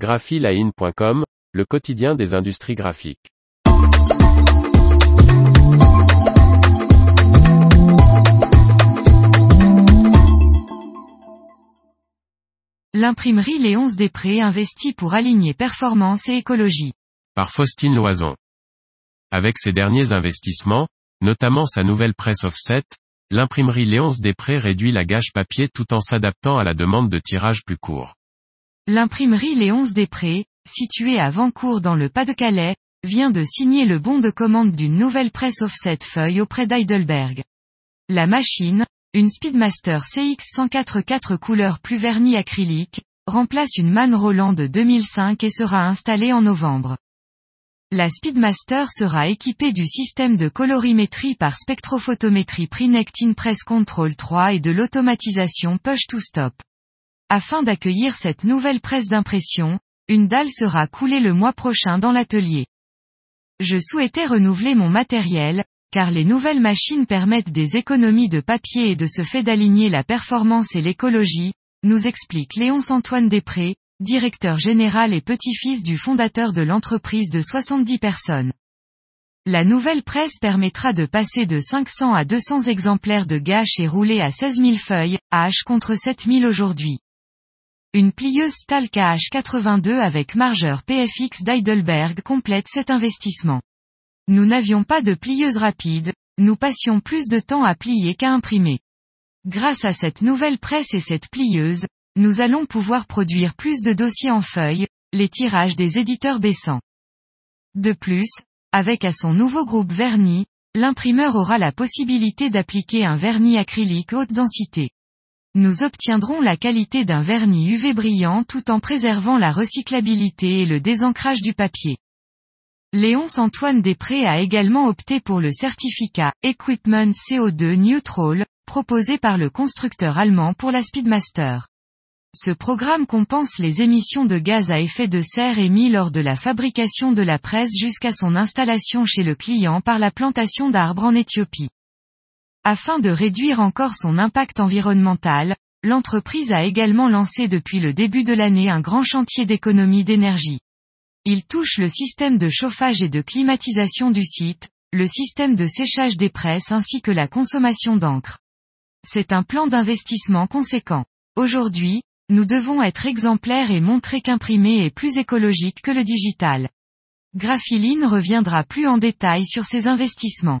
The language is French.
graphiline.com, le quotidien des industries graphiques. L'imprimerie Léonce Després investit pour aligner performance et écologie. Par Faustine Loison. Avec ses derniers investissements, notamment sa nouvelle presse offset, l'imprimerie Léonce Després réduit la gâche papier tout en s'adaptant à la demande de tirage plus court. L'imprimerie Léonce Després, située à Vancourt dans le Pas-de-Calais, vient de signer le bon de commande d'une nouvelle presse offset feuille auprès d'Heidelberg. La machine, une Speedmaster CX 104 4 couleurs plus vernis acrylique, remplace une Man Roland de 2005 et sera installée en novembre. La Speedmaster sera équipée du système de colorimétrie par spectrophotométrie Prinect Press Control 3 et de l'automatisation Push to Stop. Afin d'accueillir cette nouvelle presse d'impression, une dalle sera coulée le mois prochain dans l'atelier. Je souhaitais renouveler mon matériel, car les nouvelles machines permettent des économies de papier et de ce fait d'aligner la performance et l'écologie, nous explique Léonce Antoine Després, directeur général et petit-fils du fondateur de l'entreprise de 70 personnes. La nouvelle presse permettra de passer de 500 à 200 exemplaires de gâches et rouler à 16 000 feuilles, H contre 7 000 aujourd'hui. Une plieuse Stahl KH82 avec margeur PFX d'Heidelberg complète cet investissement. Nous n'avions pas de plieuse rapide, nous passions plus de temps à plier qu'à imprimer. Grâce à cette nouvelle presse et cette plieuse, nous allons pouvoir produire plus de dossiers en feuilles, les tirages des éditeurs baissant. De plus, avec à son nouveau groupe vernis, l'imprimeur aura la possibilité d'appliquer un vernis acrylique haute densité nous obtiendrons la qualité d'un vernis UV brillant tout en préservant la recyclabilité et le désancrage du papier. Léonce Antoine Després a également opté pour le certificat Equipment CO2 Neutral, proposé par le constructeur allemand pour la Speedmaster. Ce programme compense les émissions de gaz à effet de serre émis lors de la fabrication de la presse jusqu'à son installation chez le client par la plantation d'arbres en Éthiopie. Afin de réduire encore son impact environnemental, l'entreprise a également lancé depuis le début de l'année un grand chantier d'économie d'énergie. Il touche le système de chauffage et de climatisation du site, le système de séchage des presses ainsi que la consommation d'encre. C'est un plan d'investissement conséquent. Aujourd'hui, nous devons être exemplaires et montrer qu'imprimer est plus écologique que le digital. Graphiline reviendra plus en détail sur ces investissements.